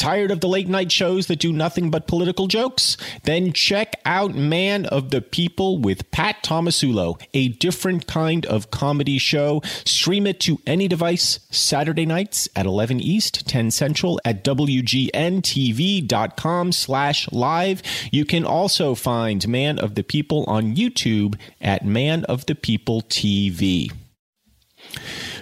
Tired of the late night shows that do nothing but political jokes? Then check out Man of the People with Pat Tomasulo, a different kind of comedy show. Stream it to any device Saturday nights at 11 East, 10 Central at WGNTV.com slash live. You can also find Man of the People on YouTube at Man of the People TV.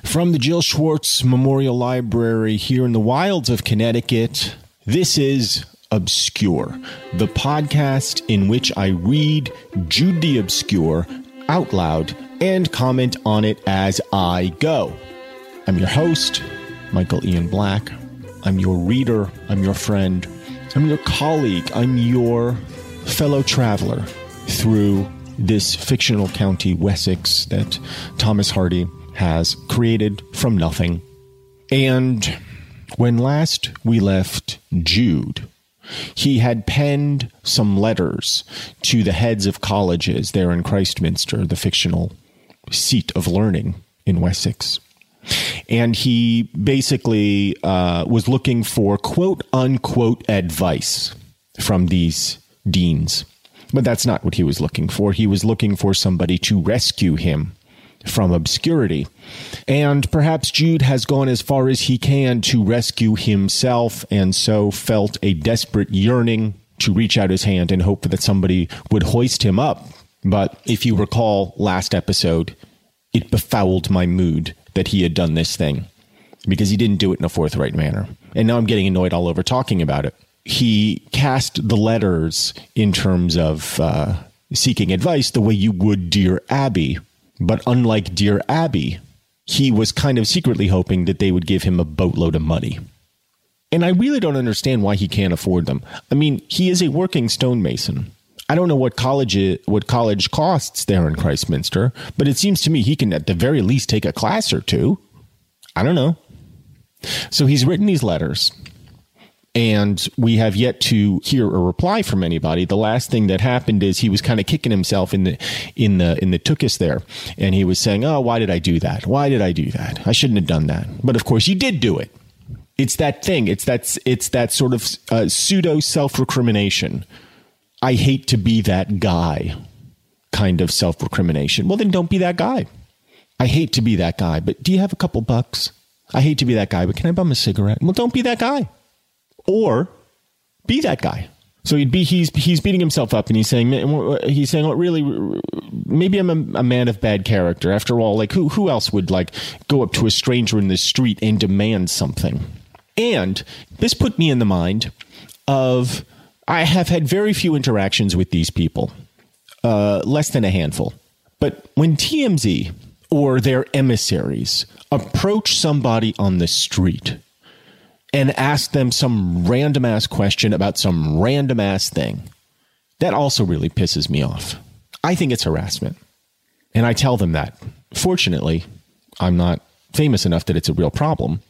From the Jill Schwartz Memorial Library here in the wilds of Connecticut, this is Obscure, the podcast in which I read Jude the Obscure out loud and comment on it as I go. I'm your host, Michael Ian Black. I'm your reader. I'm your friend. I'm your colleague. I'm your fellow traveler through this fictional county, Wessex, that Thomas Hardy has created from nothing. And when last we left Jude, he had penned some letters to the heads of colleges there in Christminster, the fictional seat of learning in Wessex. And he basically uh, was looking for quote unquote advice from these deans. But that's not what he was looking for. He was looking for somebody to rescue him from obscurity. And perhaps Jude has gone as far as he can to rescue himself and so felt a desperate yearning to reach out his hand and hope that somebody would hoist him up. But if you recall last episode, it befouled my mood that he had done this thing because he didn't do it in a forthright manner. And now I'm getting annoyed all over talking about it. He cast the letters in terms of uh, seeking advice the way you would Dear Abby but unlike Dear Abby, he was kind of secretly hoping that they would give him a boatload of money. And I really don't understand why he can't afford them. I mean, he is a working stonemason. I don't know what college what college costs there in Christminster, but it seems to me he can at the very least take a class or two. I don't know. So he's written these letters and we have yet to hear a reply from anybody. The last thing that happened is he was kind of kicking himself in the in the in the tuchus there, and he was saying, "Oh, why did I do that? Why did I do that? I shouldn't have done that." But of course, you did do it. It's that thing. It's that it's that sort of uh, pseudo self recrimination. I hate to be that guy, kind of self recrimination. Well, then don't be that guy. I hate to be that guy, but do you have a couple bucks? I hate to be that guy, but can I bum a cigarette? Well, don't be that guy or be that guy. So he'd be he's he's beating himself up and he's saying he's saying oh, really maybe I'm a, a, man of bad character. After all like who who else would like go up to a stranger in the street and demand something? And this put me in the mind of I have had very few interactions with these people uh, less than a handful. But when TMZ or their emissaries approach somebody on the street and ask them some random ass question about some random ass thing. That also really pisses me off. I think it's harassment. And I tell them that. Fortunately, I'm not famous enough that it's a real problem,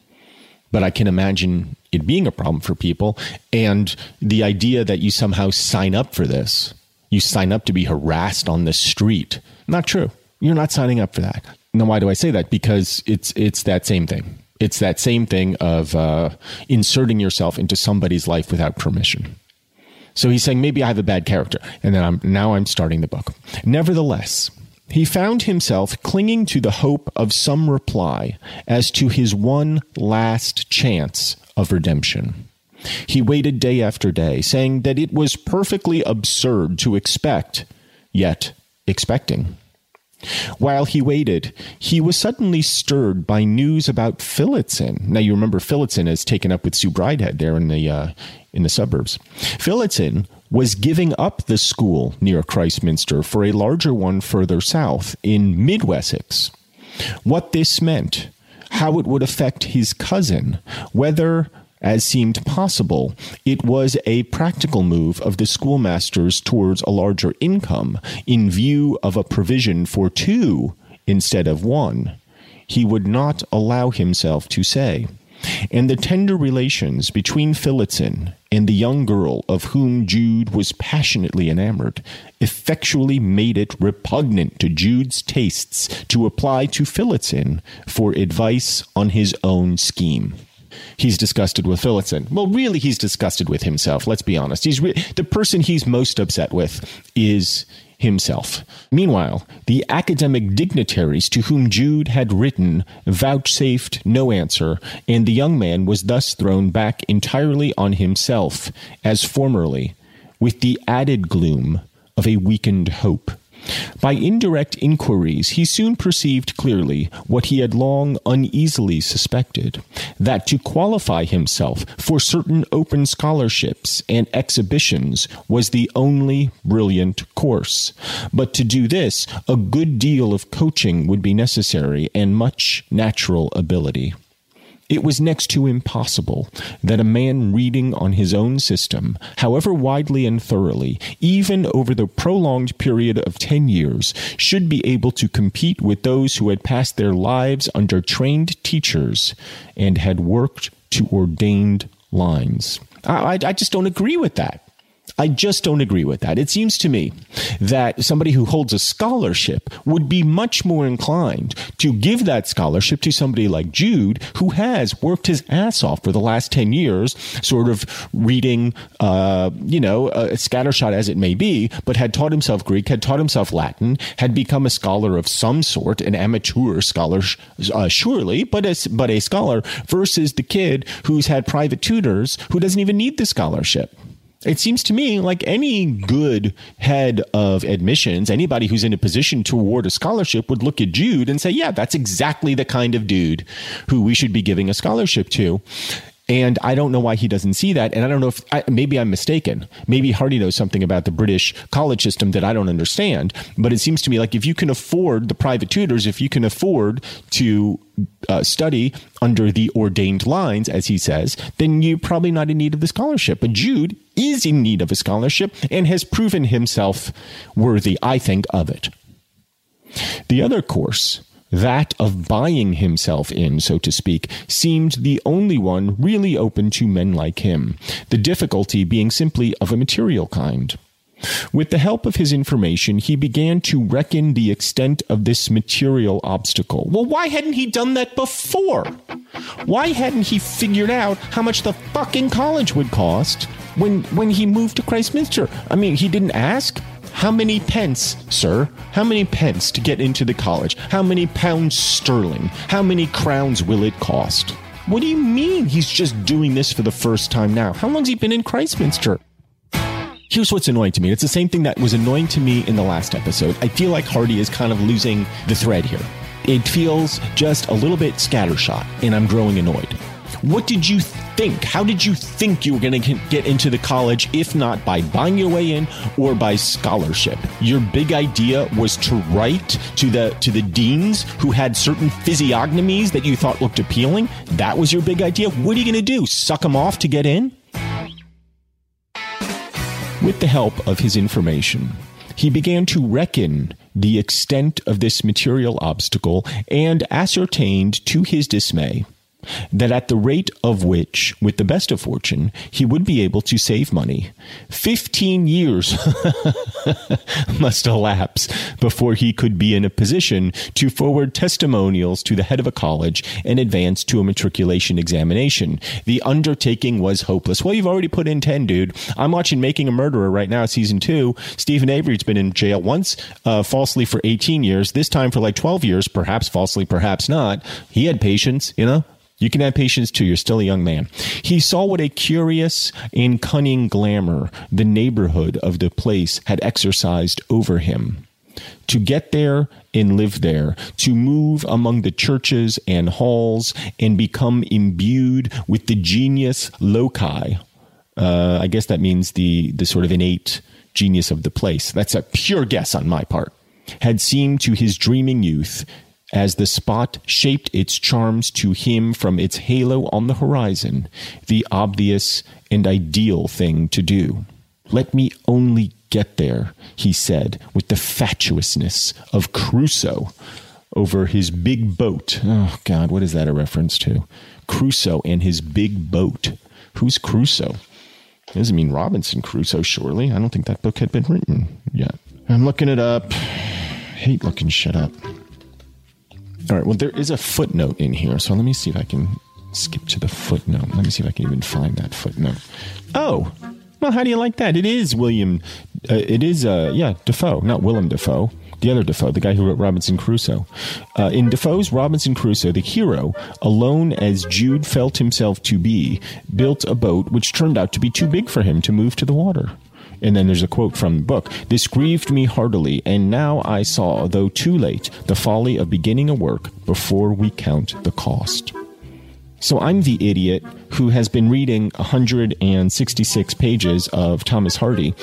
but I can imagine it being a problem for people. And the idea that you somehow sign up for this, you sign up to be harassed on the street, not true. You're not signing up for that. Now, why do I say that? Because it's it's that same thing. It's that same thing of uh, inserting yourself into somebody's life without permission. So he's saying maybe I have a bad character, and then I'm now I'm starting the book. Nevertheless, he found himself clinging to the hope of some reply as to his one last chance of redemption. He waited day after day, saying that it was perfectly absurd to expect, yet expecting. While he waited, he was suddenly stirred by news about Phillotson. Now you remember Phillotson is taken up with Sue Bridehead there in the uh, in the suburbs. Phillotson was giving up the school near Christminster for a larger one further south in Mid Wessex. What this meant, how it would affect his cousin, whether as seemed possible, it was a practical move of the schoolmasters towards a larger income in view of a provision for two instead of one. He would not allow himself to say and the tender relations between Phillotson and the young girl of whom Jude was passionately enamored effectually made it repugnant to Jude's tastes to apply to Phillotson for advice on his own scheme. He's disgusted with Phillotson. Well, really, he's disgusted with himself. Let's be honest. He's re- the person he's most upset with is himself. Meanwhile, the academic dignitaries to whom Jude had written vouchsafed no answer, and the young man was thus thrown back entirely on himself, as formerly, with the added gloom of a weakened hope. By indirect inquiries, he soon perceived clearly what he had long uneasily suspected that to qualify himself for certain open scholarships and exhibitions was the only brilliant course. But to do this, a good deal of coaching would be necessary and much natural ability. It was next to impossible that a man reading on his own system, however widely and thoroughly, even over the prolonged period of 10 years, should be able to compete with those who had passed their lives under trained teachers and had worked to ordained lines. I, I, I just don't agree with that. I just don't agree with that. It seems to me that somebody who holds a scholarship would be much more inclined to give that scholarship to somebody like Jude, who has worked his ass off for the last 10 years, sort of reading, uh, you know, uh, scattershot as it may be, but had taught himself Greek, had taught himself Latin, had become a scholar of some sort, an amateur scholar, uh, surely, but a, but a scholar, versus the kid who's had private tutors who doesn't even need the scholarship. It seems to me like any good head of admissions, anybody who's in a position to award a scholarship would look at Jude and say, yeah, that's exactly the kind of dude who we should be giving a scholarship to. And I don't know why he doesn't see that. And I don't know if I, maybe I'm mistaken. Maybe Hardy knows something about the British college system that I don't understand. But it seems to me like if you can afford the private tutors, if you can afford to uh, study under the ordained lines, as he says, then you're probably not in need of the scholarship. But Jude is in need of a scholarship and has proven himself worthy, I think, of it. The other course that of buying himself in, so to speak, seemed the only one really open to men like him, the difficulty being simply of a material kind. With the help of his information, he began to reckon the extent of this material obstacle. Well, why hadn't he done that before? Why hadn't he figured out how much the fucking college would cost when when he moved to Christminster? I mean, he didn't ask. How many pence, sir? How many pence to get into the college? How many pounds sterling? How many crowns will it cost? What do you mean he's just doing this for the first time now? How long's he been in Christminster? Here's what's annoying to me. It's the same thing that was annoying to me in the last episode. I feel like Hardy is kind of losing the thread here. It feels just a little bit scattershot, and I'm growing annoyed. What did you think? How did you think you were going to get into the college if not by buying your way in or by scholarship? Your big idea was to write to the to the deans who had certain physiognomies that you thought looked appealing. That was your big idea. What are you going to do? Suck them off to get in? With the help of his information, he began to reckon the extent of this material obstacle and ascertained to his dismay that at the rate of which, with the best of fortune, he would be able to save money, 15 years must elapse before he could be in a position to forward testimonials to the head of a college and advance to a matriculation examination. The undertaking was hopeless. Well, you've already put in 10, dude. I'm watching Making a Murderer right now, season two. Steven Avery's been in jail once, uh, falsely for 18 years, this time for like 12 years, perhaps falsely, perhaps not. He had patience, you know? You can have patience too. You're still a young man. He saw what a curious and cunning glamour the neighborhood of the place had exercised over him. To get there and live there, to move among the churches and halls and become imbued with the genius loci. Uh, I guess that means the, the sort of innate genius of the place. That's a pure guess on my part. Had seemed to his dreaming youth as the spot shaped its charms to him from its halo on the horizon, the obvious and ideal thing to do. Let me only get there, he said, with the fatuousness of Crusoe over his big boat. Oh, God, what is that a reference to? Crusoe and his big boat. Who's Crusoe? It doesn't mean Robinson Crusoe, surely. I don't think that book had been written yet. I'm looking it up. hate looking shit up. All right. Well, there is a footnote in here, so let me see if I can skip to the footnote. Let me see if I can even find that footnote. Oh, well, how do you like that? It is William. Uh, it is, uh, yeah, Defoe, not Willem Dafoe. The other Defoe, the guy who wrote Robinson Crusoe. Uh, in Defoe's Robinson Crusoe, the hero, alone as Jude felt himself to be, built a boat which turned out to be too big for him to move to the water. And then there's a quote from the book This grieved me heartily, and now I saw, though too late, the folly of beginning a work before we count the cost. So I'm the idiot who has been reading 166 pages of Thomas Hardy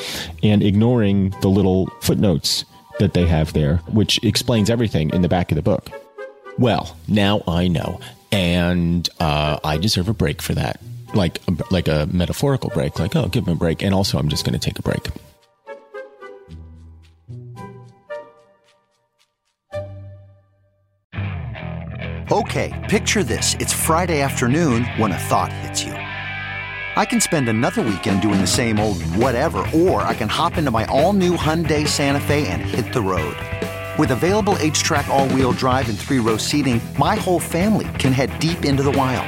and ignoring the little footnotes that they have there, which explains everything in the back of the book. Well, now I know, and uh, I deserve a break for that like like a metaphorical break, like oh, give him a break, and also I'm just going to take a break. Okay, picture this: it's Friday afternoon when a thought hits you. I can spend another weekend doing the same old whatever, or I can hop into my all-new Hyundai Santa Fe and hit the road. With available H-track all-wheel drive and three-row seating, my whole family can head deep into the wild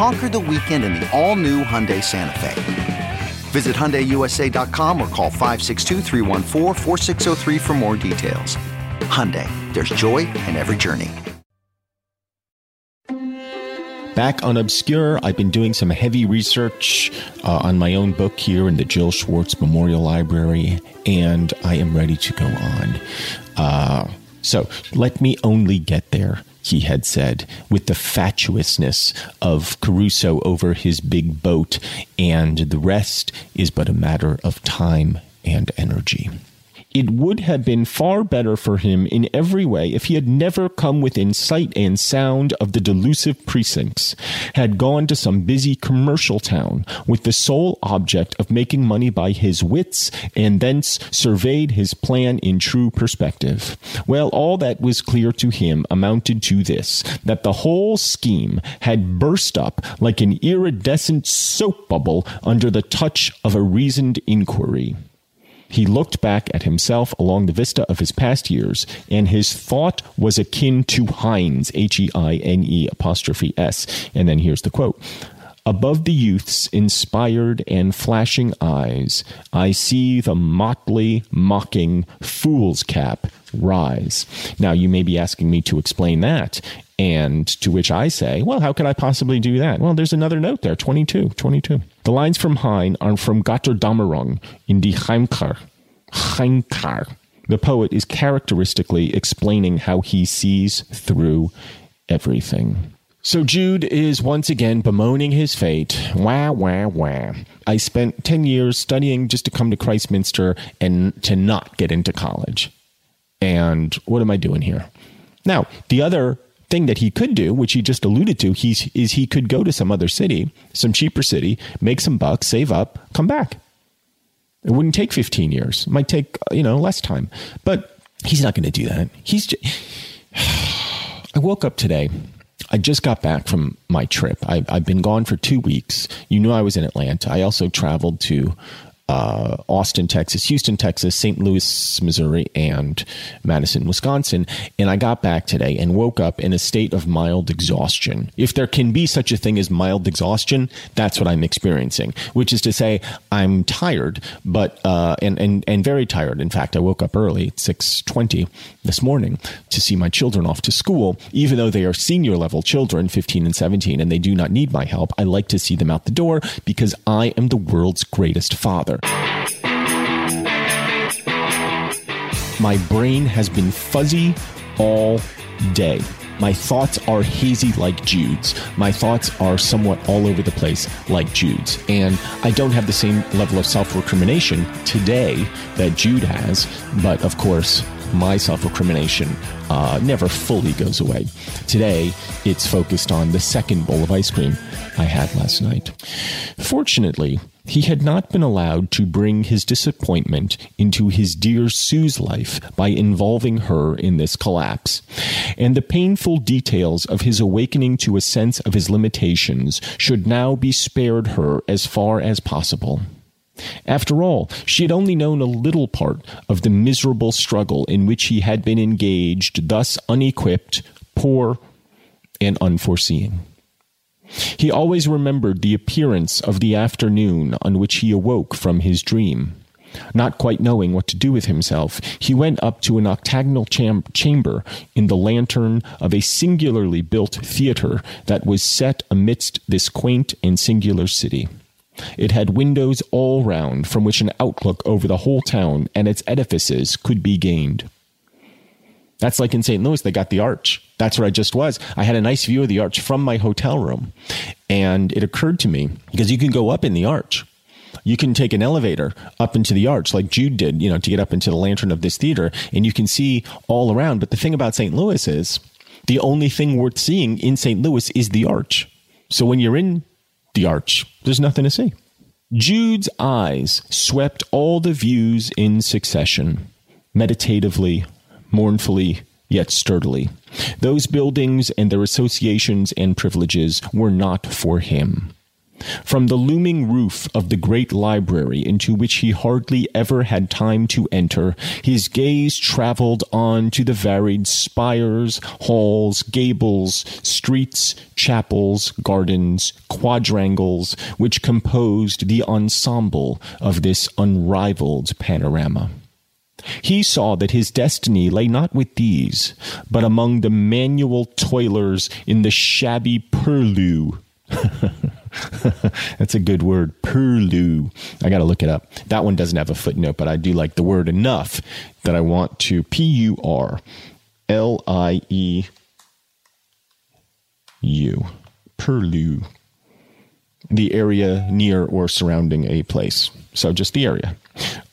Conquer the weekend in the all-new Hyundai Santa Fe. Visit HyundaiUSA.com or call 562 for more details. Hyundai, there's joy in every journey. Back on Obscure, I've been doing some heavy research uh, on my own book here in the Jill Schwartz Memorial Library, and I am ready to go on. Uh, so let me only get there, he had said, with the fatuousness of Caruso over his big boat, and the rest is but a matter of time and energy. It would have been far better for him in every way if he had never come within sight and sound of the delusive precincts, had gone to some busy commercial town with the sole object of making money by his wits, and thence surveyed his plan in true perspective. Well, all that was clear to him amounted to this that the whole scheme had burst up like an iridescent soap bubble under the touch of a reasoned inquiry. He looked back at himself along the vista of his past years, and his thought was akin to Heine's, H E I N E apostrophe S. And then here's the quote. Above the youth's inspired and flashing eyes, I see the motley, mocking fool's cap rise. Now, you may be asking me to explain that. And to which I say, well, how could I possibly do that? Well, there's another note there 22. 22. The lines from Heine are from Gotterdammerung in Die Heimkehr. Heimkehr. The poet is characteristically explaining how he sees through everything. So Jude is once again bemoaning his fate. Wah, wah, wah. I spent 10 years studying just to come to Christminster and to not get into college. And what am I doing here? Now, the other thing that he could do, which he just alluded to, he's, is he could go to some other city, some cheaper city, make some bucks, save up, come back. It wouldn't take 15 years. It might take, you know, less time. But he's not going to do that. He's just, I woke up today. I just got back from my trip. I, I've been gone for two weeks. You knew I was in Atlanta. I also traveled to uh, Austin, Texas, Houston, Texas, St. Louis, Missouri, and Madison, Wisconsin. And I got back today and woke up in a state of mild exhaustion. If there can be such a thing as mild exhaustion, that's what I'm experiencing, which is to say, I'm tired, but, uh, and, and, and very tired. In fact, I woke up early at 620 this morning to see my children off to school, even though they are senior level children, 15 and 17, and they do not need my help. I like to see them out the door because I am the world's greatest father. My brain has been fuzzy all day. My thoughts are hazy like Jude's. My thoughts are somewhat all over the place like Jude's. And I don't have the same level of self recrimination today that Jude has. But of course, my self recrimination uh, never fully goes away. Today, it's focused on the second bowl of ice cream I had last night. Fortunately, he had not been allowed to bring his disappointment into his dear Sue's life by involving her in this collapse. And the painful details of his awakening to a sense of his limitations should now be spared her as far as possible. After all, she had only known a little part of the miserable struggle in which he had been engaged, thus unequipped, poor, and unforeseeing. He always remembered the appearance of the afternoon on which he awoke from his dream. Not quite knowing what to do with himself, he went up to an octagonal cham- chamber in the lantern of a singularly built theater that was set amidst this quaint and singular city. It had windows all round from which an outlook over the whole town and its edifices could be gained. That's like in St. Louis, they got the arch. That's where I just was. I had a nice view of the arch from my hotel room. And it occurred to me because you can go up in the arch. You can take an elevator up into the arch like Jude did, you know, to get up into the lantern of this theater and you can see all around. But the thing about St. Louis is the only thing worth seeing in St. Louis is the arch. So when you're in the arch, there's nothing to see. Jude's eyes swept all the views in succession, meditatively, mournfully, yet sturdily. Those buildings and their associations and privileges were not for him. From the looming roof of the great library into which he hardly ever had time to enter, his gaze traveled on to the varied spires, halls, gables, streets, chapels, gardens, quadrangles, which composed the ensemble of this unrivaled panorama. He saw that his destiny lay not with these, but among the manual toilers in the shabby purlieu. That's a good word, purlieu. I got to look it up. That one doesn't have a footnote, but I do like the word enough that I want to P U R L I E U. Purlieu. The area near or surrounding a place. So just the area.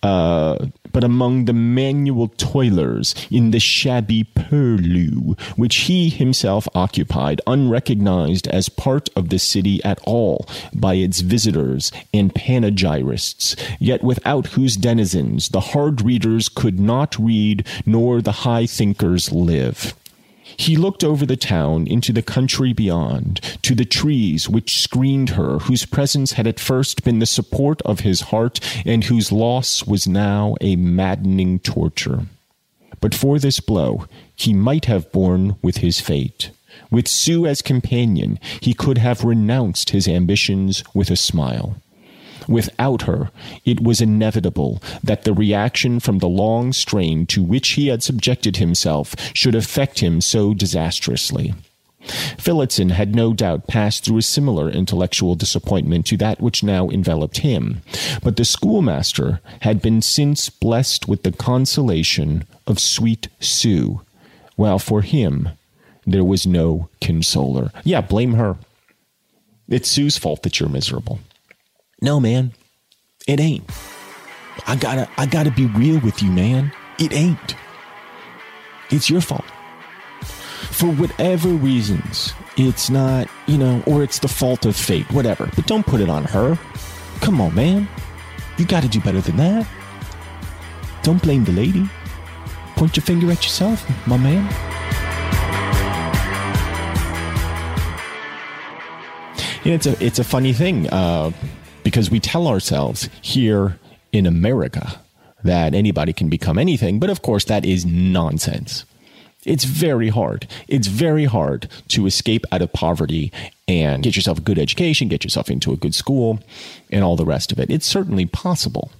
Uh, but among the manual toilers in the shabby purlieu, which he himself occupied, unrecognized as part of the city at all by its visitors and panegyrists, yet without whose denizens the hard readers could not read nor the high thinkers live. He looked over the town into the country beyond, to the trees which screened her, whose presence had at first been the support of his heart, and whose loss was now a maddening torture. But for this blow, he might have borne with his fate. With Sue as companion, he could have renounced his ambitions with a smile. Without her, it was inevitable that the reaction from the long strain to which he had subjected himself should affect him so disastrously. Phillotson had no doubt passed through a similar intellectual disappointment to that which now enveloped him, but the schoolmaster had been since blessed with the consolation of sweet Sue, while for him there was no consoler. Yeah, blame her. It's Sue's fault that you're miserable. No, man, it ain't. I gotta, I gotta be real with you, man. It ain't. It's your fault. For whatever reasons, it's not, you know, or it's the fault of fate, whatever. But don't put it on her. Come on, man. You gotta do better than that. Don't blame the lady. Point your finger at yourself, my man. Yeah, it's a it's a funny thing. Uh, because we tell ourselves here in America that anybody can become anything. But of course, that is nonsense. It's very hard. It's very hard to escape out of poverty and get yourself a good education, get yourself into a good school, and all the rest of it. It's certainly possible.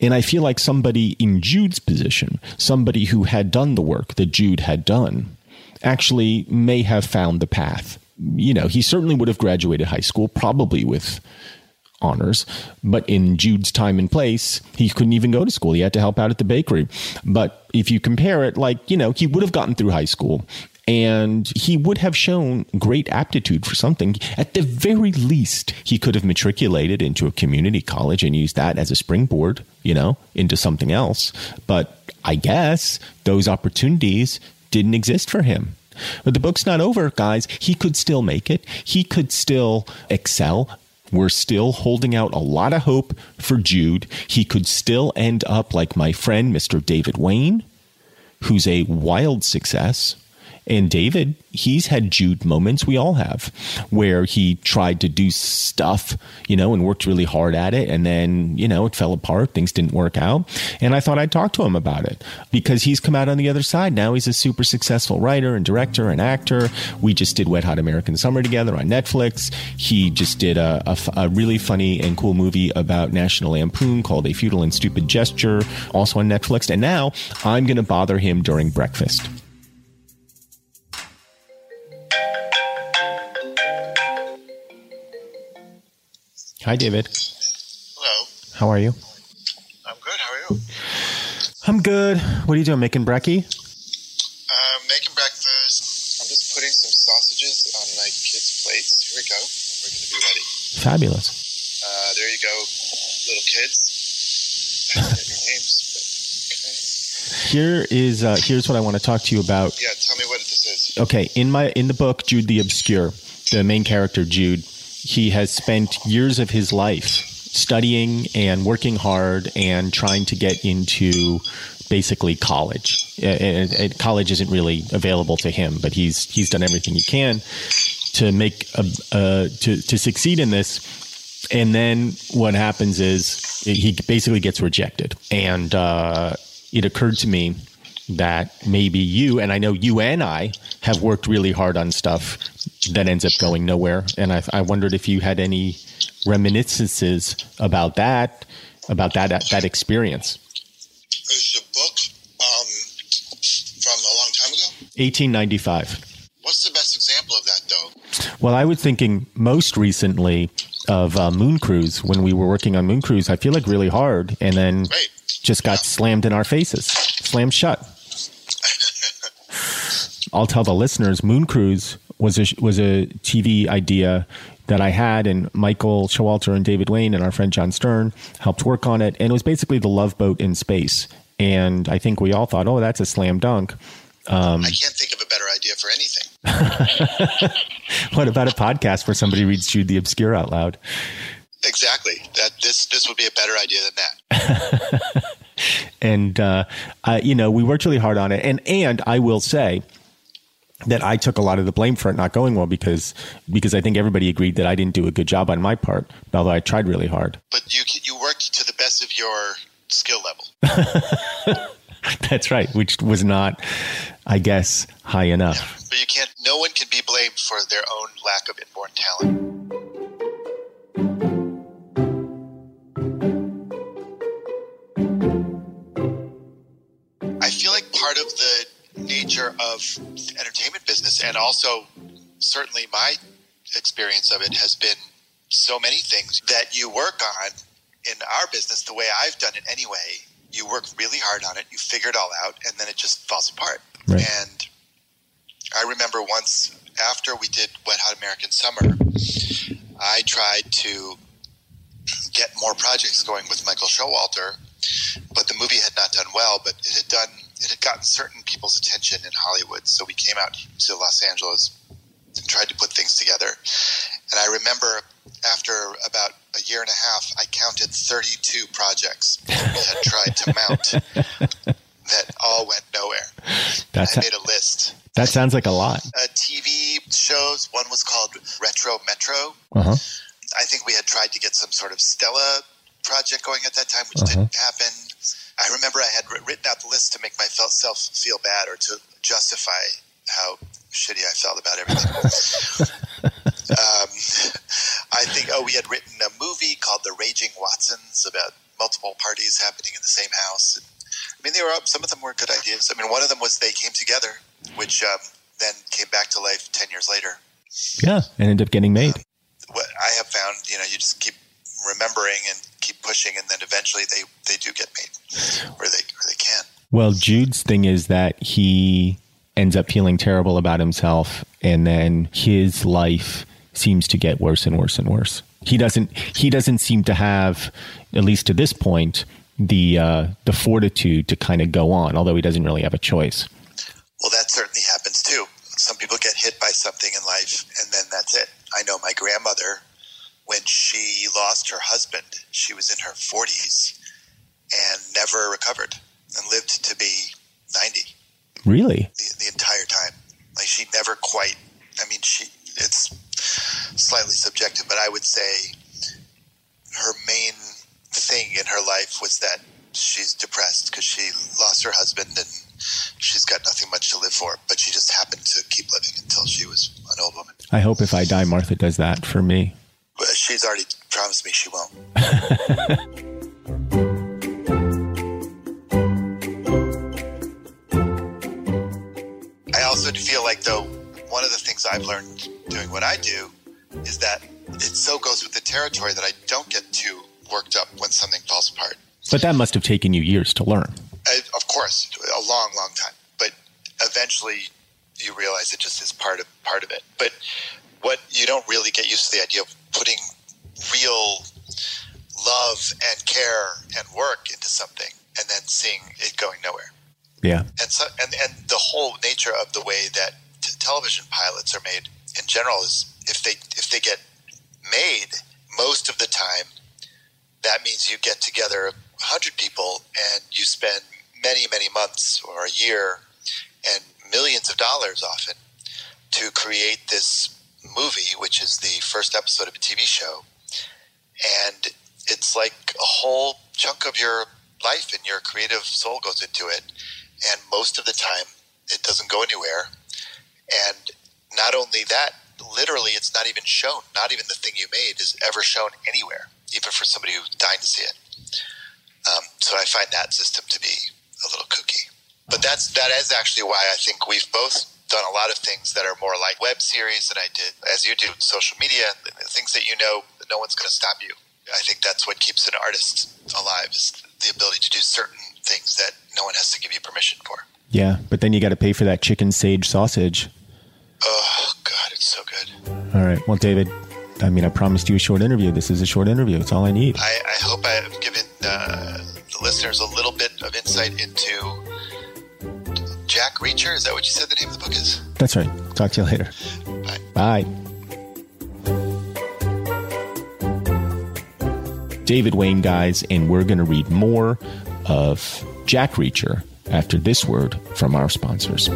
And I feel like somebody in Jude's position, somebody who had done the work that Jude had done, actually may have found the path. You know, he certainly would have graduated high school, probably with honors. But in Jude's time and place, he couldn't even go to school. He had to help out at the bakery. But if you compare it, like, you know, he would have gotten through high school and he would have shown great aptitude for something. At the very least, he could have matriculated into a community college and used that as a springboard, you know, into something else. But I guess those opportunities didn't exist for him. But the book's not over, guys. He could still make it. He could still excel. We're still holding out a lot of hope for Jude. He could still end up like my friend, Mr. David Wain, who's a wild success. And David, he's had Jude moments, we all have, where he tried to do stuff, you know, and worked really hard at it. And then, you know, it fell apart. Things didn't work out. And I thought I'd talk to him about it because he's come out on the other side. Now he's a super successful writer and director and actor. We just did Wet Hot American Summer together on Netflix. He just did a, a, a really funny and cool movie about National Lampoon called A Futile and Stupid Gesture, also on Netflix. And now I'm going to bother him during breakfast. Hi, David. Hello. How are you? I'm good. How are you? I'm good. What are you doing? Making brekkie? Uh, making breakfast. I'm just putting some sausages on my kids' plates. Here we go. We're going to be ready. Fabulous. Uh, there you go, little kids. I names. Here is uh, here's what I want to talk to you about. Yeah, tell me what this is. Okay, in my in the book Jude the Obscure, the main character Jude, he has spent years of his life studying and working hard and trying to get into basically college. Uh, uh, uh, college isn't really available to him, but he's he's done everything he can to make a, uh, to to succeed in this. And then what happens is he basically gets rejected. And uh, it occurred to me that maybe you and I know you and I have worked really hard on stuff that ends up going nowhere. And I, I wondered if you had any reminiscences about that, about that that experience. Is the book um, from a long time ago? 1895. What's the best example of that, though? Well, I was thinking most recently of uh, Moon Cruise when we were working on Moon Cruise. I feel like really hard, and then Right. just got slammed in our faces, slammed shut. I'll tell the listeners, Moon Cruise was a was a TV idea that I had, and Michael Showalter and David Wain and our friend John Stern helped work on it, and it was basically the Love Boat in space. and I think we all thought, "Oh, that's a slam dunk." Um, I can't think of a better idea for anything. what about a podcast where somebody reads Jude the Obscure out loud? Exactly. That this this would be a better idea than that. and uh, uh, you know, we worked really hard on it, and and I will say that I took a lot of the blame for it not going well because because I think everybody agreed that I didn't do a good job on my part, although I tried really hard. But you you worked to the best of your skill level. That's right, which was not, I guess, high enough. Yeah, but you can't. No one can be blamed for their own lack of inborn talent. I feel like part of the nature of entertainment business and also certainly my experience of it has been so many things that you work on in our business the way I've done it anyway. You work really hard on it, you figure it all out, and then it just falls apart. Right. And I remember once after we did Wet Hot American Summer, I tried to get more projects going with Michael Showalter, but the movie had not done well, but it had done it had gotten certain people's attention in Hollywood. So we came out to Los Angeles and tried to put things together. And I remember after about a year and a half, I counted 32 projects that we had tried to mount that all went nowhere. That's I made a list. That sounds like a lot. Uh, TV shows. One was called Retro Metro. Uh-huh. I think we had tried to get some sort of Stella project going at that time, which Uh-huh. didn't happen. I remember I had written out the list to make myself feel bad or to justify how shitty I felt about everything. um, I think, oh, we had written a movie called The Raging Watsons about multiple parties happening in the same house. I mean, they were. Some of them were good ideas. I mean, one of them was They Came Together, which um, then came back to life 10 years later. Yeah, and ended up getting made. What I have found, you know, you just keep remembering and keep pushing, and then eventually they, they do get made, or they, or they can. Well, Jude's thing is that he ends up feeling terrible about himself, and then his life seems to get worse and worse and worse. He doesn't. He doesn't seem to have, at least to this point, the uh, the fortitude to kind of go on. Although he doesn't really have a choice. Well, that certainly happens too. Some people get hit by something in life, and then that's it. I know my grandmother, when she lost her husband, she was in her 40s and never recovered and lived to be 90 Really? the, the entire time. Like she never quite. I mean, she. It's slightly subjective, but I would say her main thing in her life was that she's depressed because she lost her husband and she's got nothing much to live for. But she just happened to keep living until she was an old woman. I hope if I die, Martha does that for me. She's already promised me she won't. I also feel like, though, one of the things I've learned doing what I do is that it so goes with the territory that I don't get too worked up when something falls apart. But that must have taken you years to learn. I, of course, a long, long time. But eventually, you realize it just is part of part of it. But what you don't really get used to the idea of putting real love and care and work into something, and then seeing it going nowhere. Yeah. And so, and and the whole nature of the way that t- television pilots are made in general is if they if they get made, most of the time, that means you get together a hundred people and you spend many many months or a year and millions of dollars often to create this movie, which is the first episode of a TV show, and it's like a whole chunk of your life and your creative soul goes into it and most of the time it doesn't go anywhere. And not only that, literally, it's not even shown. Not even the thing you made is ever shown anywhere, even for somebody who's dying to see it. Um, so I find that system to be a little kooky. But that's that is actually why I think we've both done a lot of things that are more like web series than I did, as you do, social media, things that you know no one's going to stop you. I think that's what keeps an artist alive is the ability to do certain things that no one has to give you permission for. Yeah. But then you got to pay for that chicken sage sausage. Oh God, it's so good. All right. Well, David, I mean, I promised you a short interview. This is a short interview. It's all I need. I, I hope I have given uh, the listeners a little bit of insight into Jack Reacher. Is that what you said the name of the book is? That's right. Talk to you later. Bye. Bye. David Wain, guys, and we're going to read more of Jack Reacher after this word from our sponsors.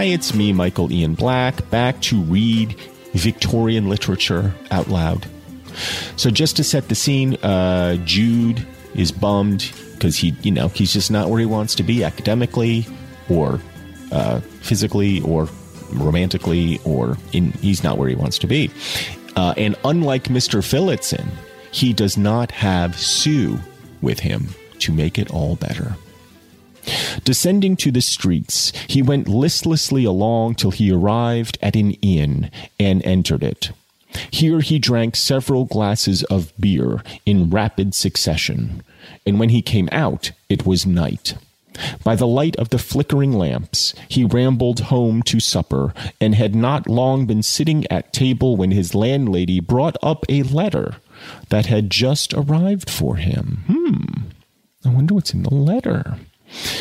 Hi, it's me, Michael Ian Black, back to read Victorian literature out loud. So, just to set the scene, uh, Jude is bummed because he, you know, he's just not where he wants to be academically, or uh, physically, or romantically, or in he's not where he wants to be. Uh, and unlike Mr. Phillotson, he does not have Sue with him to make it all better. Descending to the streets, he went listlessly along till he arrived at an inn and entered it. Here he drank several glasses of beer in rapid succession, and when he came out, it was night. By the light of the flickering lamps, he rambled home to supper, and had not long been sitting at table when his landlady brought up a letter that had just arrived for him. Hmm. I wonder what's in the letter.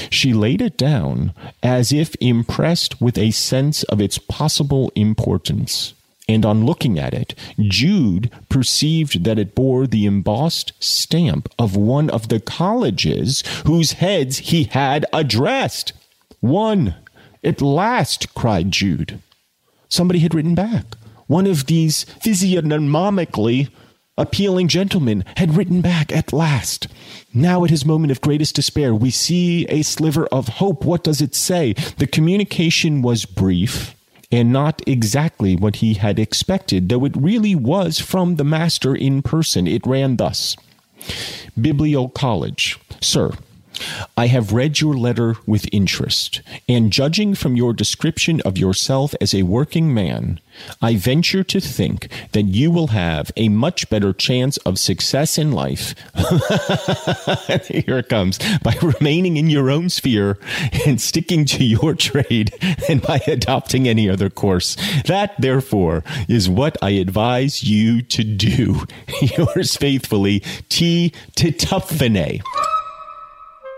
She laid it down as if impressed with a sense of its possible importance. And on looking at it, Jude perceived that it bore the embossed stamp of one of the colleges whose heads he had addressed. One! At last! cried Jude. Somebody had written back. One of these physiognomically appealing gentleman had written back at last. Now, at his moment of greatest despair, we see a sliver of hope. What does it say? The communication was brief and not exactly what he had expected, though it really was from the master in person. It ran thus Biblioll College. Sir, I have read your letter with interest, and judging from your description of yourself as a working man, I venture to think that you will have a much better chance of success in life. Here it comes by remaining in your own sphere and sticking to your trade than by adopting any other course. That, therefore, is what I advise you to do. Yours faithfully, T. Tetuphenay.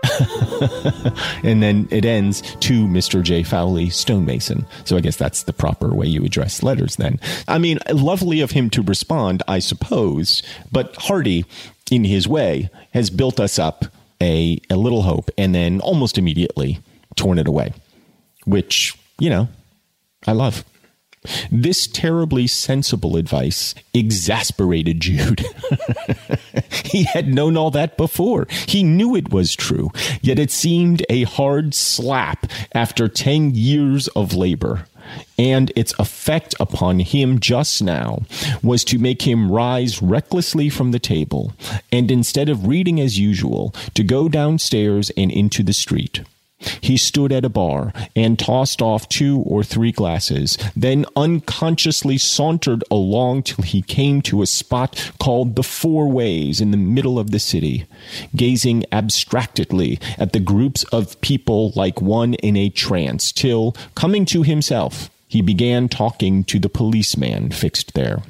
and then it ends to Mr. J. Fawley, stonemason. So I guess that's the proper way you address letters then. I mean, lovely of him to respond, I suppose, but Hardy, in his way, has built us up a, a little hope and then almost immediately torn it away, which, you know, I love. This terribly sensible advice exasperated Jude. he had known all that before. He knew it was true, yet it seemed a hard slap after 10 years of labor. And its effect upon him just now was to make him rise recklessly from the table, and instead of reading as usual, to go downstairs and into the street. He stood at a bar and tossed off two or three glasses, then unconsciously sauntered along till he came to a spot called the Four Ways in the middle of the city, gazing abstractedly at the groups of people like one in a trance, till, coming to himself, he began talking to the policeman fixed there.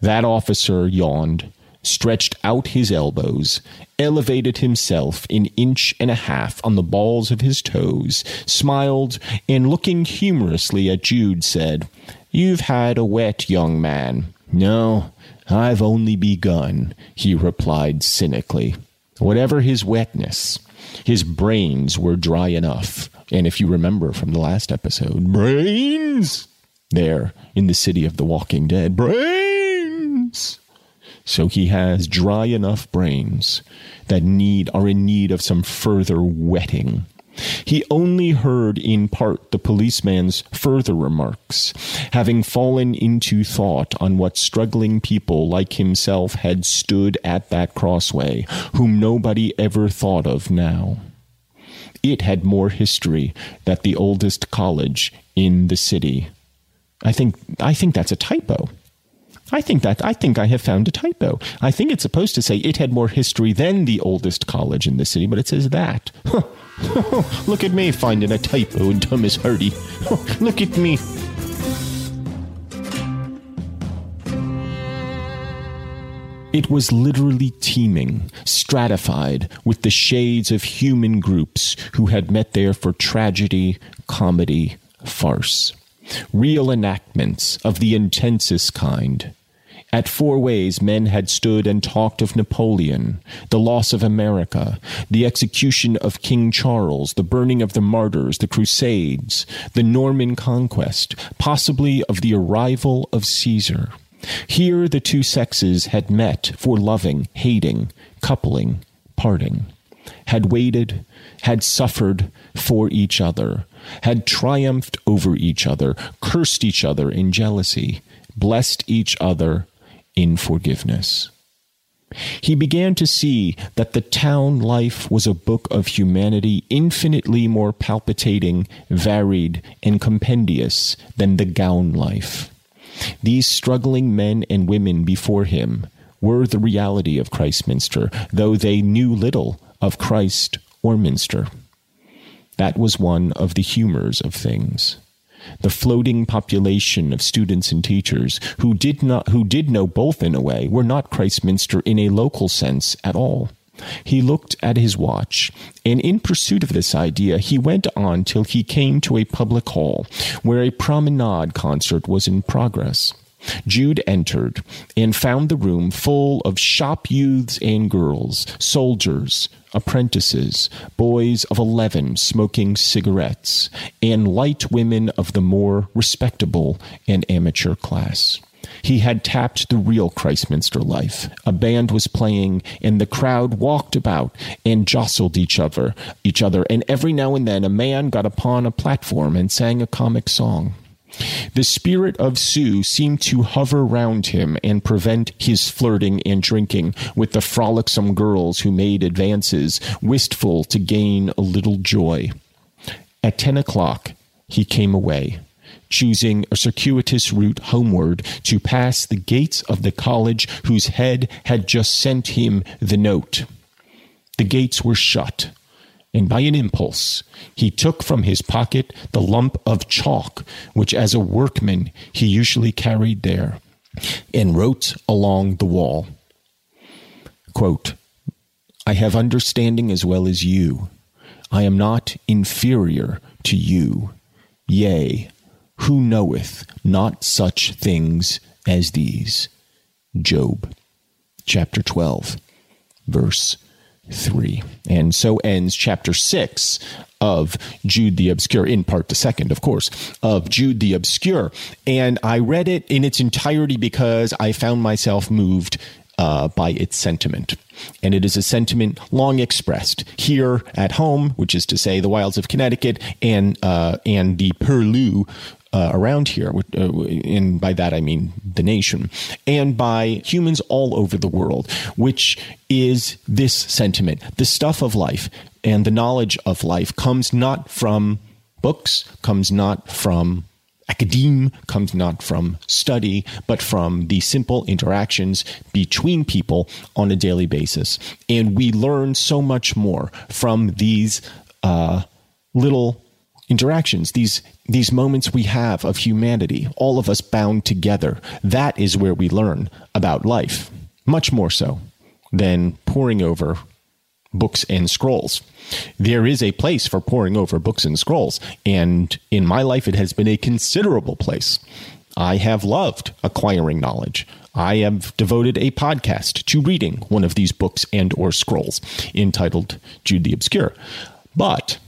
That officer yawned stretched out his elbows, elevated himself an inch and a half on the balls of his toes, smiled, and looking humorously at Jude, said, You've had a wet, young man. No, I've only begun, he replied cynically. Whatever his wetness, his brains were dry enough. And if you remember from the last episode, brains! There, in the city of the walking dead, brains! So he has dry enough brains that need are in need of some further wetting. He only heard in part the policeman's further remarks, having fallen into thought on what struggling people like himself had stood at that crossway, whom nobody ever thought of now. It had more history than the oldest college in the city. I think I think that's a typo. I think that I think I have found a typo. I think it's supposed to say it had more history than the oldest college in the city, but it says that. Look at me finding a typo in Thomas Hardy. Look at me. It was literally teeming, stratified with the shades of human groups who had met there for tragedy, comedy, farce. Real enactments of the intensest kind. At Four Ways, men had stood and talked of Napoleon, the loss of America, the execution of King Charles, the burning of the martyrs, the Crusades, the Norman conquest, possibly of the arrival of Caesar. Here the two sexes had met for loving, hating, coupling, parting, had waited, had suffered for each other, had triumphed over each other, cursed each other in jealousy, blessed each other in forgiveness. He began to see that the town life was a book of humanity infinitely more palpitating, varied, and compendious than the gown life. These struggling men and women before him were the reality of Christminster, though they knew little of Christ or Minster. That was one of the humors of things. The floating population of students and teachers who did not who did know both in a way were not Christminster in a local sense at all. He looked at his watch, and in pursuit of this idea, he went on till he came to a public hall where a promenade concert was in progress. Jude entered and found the room full of shop youths and girls, soldiers, apprentices, boys of eleven smoking cigarettes, and light women of the more respectable and amateur class. He had tapped the real Christminster life. A band was playing, and the crowd walked about and jostled each other, each other, and every now and then a man got upon a platform and sang a comic song. The spirit of Sue seemed to hover round him and prevent his flirting and drinking with the frolicsome girls who made advances, wistful to gain a little joy. At ten o'clock, he came away, choosing a circuitous route homeward to pass the gates of the college whose head had just sent him the note. The gates were shut and by an impulse, he took from his pocket the lump of chalk which, as a workman, he usually carried there, and wrote along the wall quote, I have understanding as well as you. I am not inferior to you. Yea, who knoweth not such things as these? Job chapter 12, verse 3. And so ends chapter 6 of Jude the Obscure, in part the second, of course, of Jude the Obscure. And I read it in its entirety because I found myself moved uh, by its sentiment. And it is a sentiment long expressed here at home, which is to say the wilds of Connecticut and uh, and the purlieu uh, around here, uh, and by that I mean the nation, and by humans all over the world, which is this sentiment. The stuff of life and the knowledge of life comes not from books, comes not from academe comes not from study, but from the simple interactions between people on a daily basis. And we learn so much more from these uh, little interactions, these these moments we have of humanity, all of us bound together. That is where we learn about life, much more so than poring over books and scrolls. There is a place for poring over books and scrolls, and in my life, it has been a considerable place. I have loved acquiring knowledge. I have devoted a podcast to reading one of these books and or scrolls entitled Jude the Obscure. But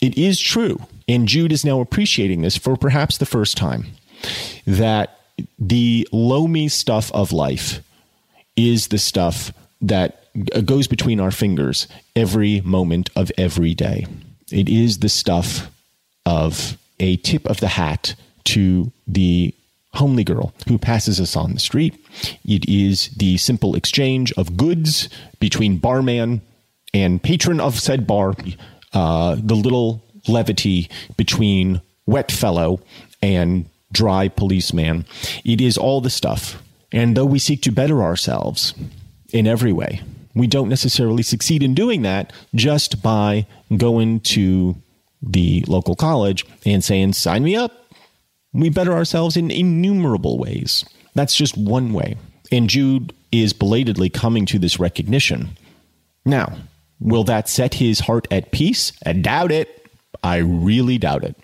it is true, and Jude is now appreciating this for perhaps the first time, that the loamy stuff of life is the stuff that goes between our fingers every moment of every day. It is the stuff of a tip of the hat to the homely girl who passes us on the street. It is the simple exchange of goods between barman and patron of said bar, uh, the little levity between wet fellow and dry policeman. It is all the stuff And though we seek to better ourselves in every way, we don't necessarily succeed in doing that just by going to the local college and saying, sign me up. We better ourselves in innumerable ways. That's just one way. And Jude is belatedly coming to this recognition. Now, will that set his heart at peace? I doubt it. I really doubt it.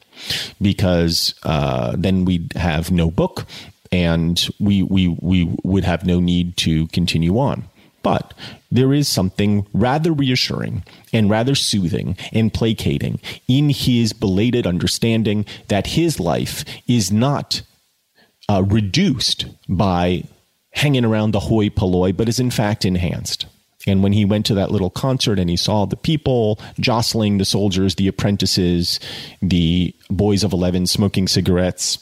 Because uh, then we'd have no book and we, we, we would have no need to continue on. But there is something rather reassuring and rather soothing and placating in his belated understanding that his life is not uh, reduced by hanging around the hoi polloi, but is in fact enhanced. And when he went to that little concert and he saw the people jostling the soldiers, the apprentices, the boys of 11 smoking cigarettes,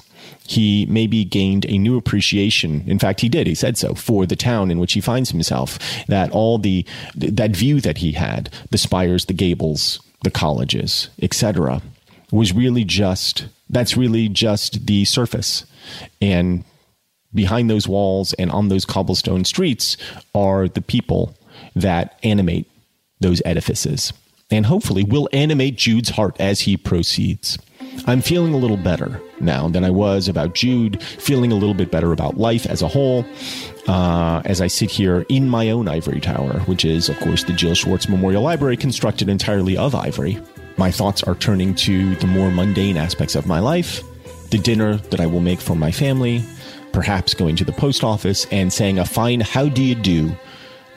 he maybe gained a new appreciation. In fact, he did. He said so for the town in which he finds himself. That all the that view that he had, the spires, the gables, the colleges, etc., was really just that's really just the surface. And behind those walls and on those cobblestone streets are the people that animate those edifices and hopefully will animate Jude's heart as he proceeds. I'm feeling a little better now than I was about Jude, feeling a little bit better about life as a whole. Uh, as I sit here in my own ivory tower, which is, of course, the Jill Schwartz Memorial Library, constructed entirely of ivory. My thoughts are turning to the more mundane aspects of my life, the dinner that I will make for my family, perhaps going to the post office and saying a fine how do you do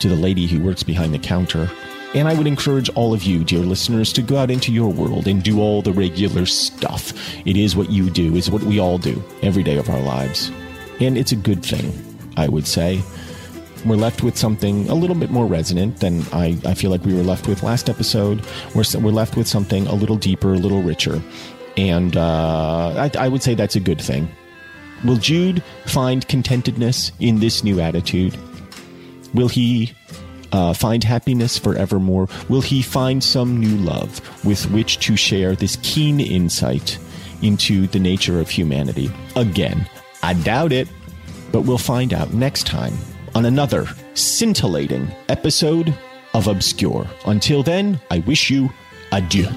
to the lady who works behind the counter and I would encourage all of you, dear listeners, to go out into your world and do all the regular stuff. It is what you do, it's what we all do every day of our lives. And it's a good thing, I would say. We're left with something a little bit more resonant than I, I feel like we were left with last episode. We're, we're left with something a little deeper, a little richer. And uh, I, I would say that's a good thing. Will Jude find contentedness in this new attitude? Will he uh, find happiness forevermore? Will he find some new love with which to share this keen insight into the nature of humanity? Again, I doubt it, but we'll find out next time on another scintillating episode of Obscure. Until then, I wish you adieu.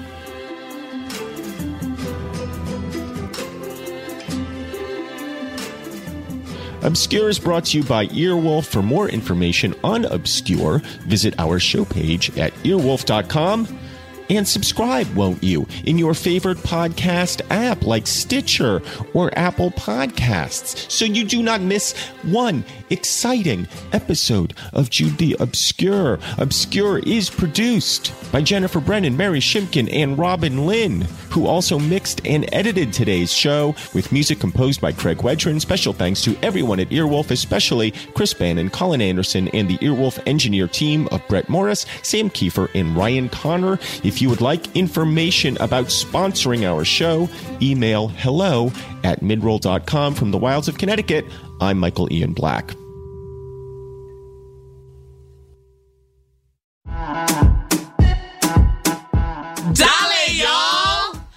Obscure is brought to you by Earwolf. For more information on Obscure, visit our show page at earwolf.com and subscribe, won't you, in your favorite podcast app like Stitcher or Apple Podcasts so you do not miss one exciting episode of Jude the Obscure. Obscure is produced by Jennifer Brennan, Mary Shimkin, and Robin Lynn, who also mixed and edited today's show with music composed by Craig Wedren. Special thanks to everyone at Earwolf, especially Chris Bannon, Colin Anderson, and the Earwolf engineer team of Brett Morris, Sam Kiefer, and Ryan Connor. If you would like information about sponsoring our show, email hello at midroll.com from the wilds of Connecticut. I'm Michael Ian Black.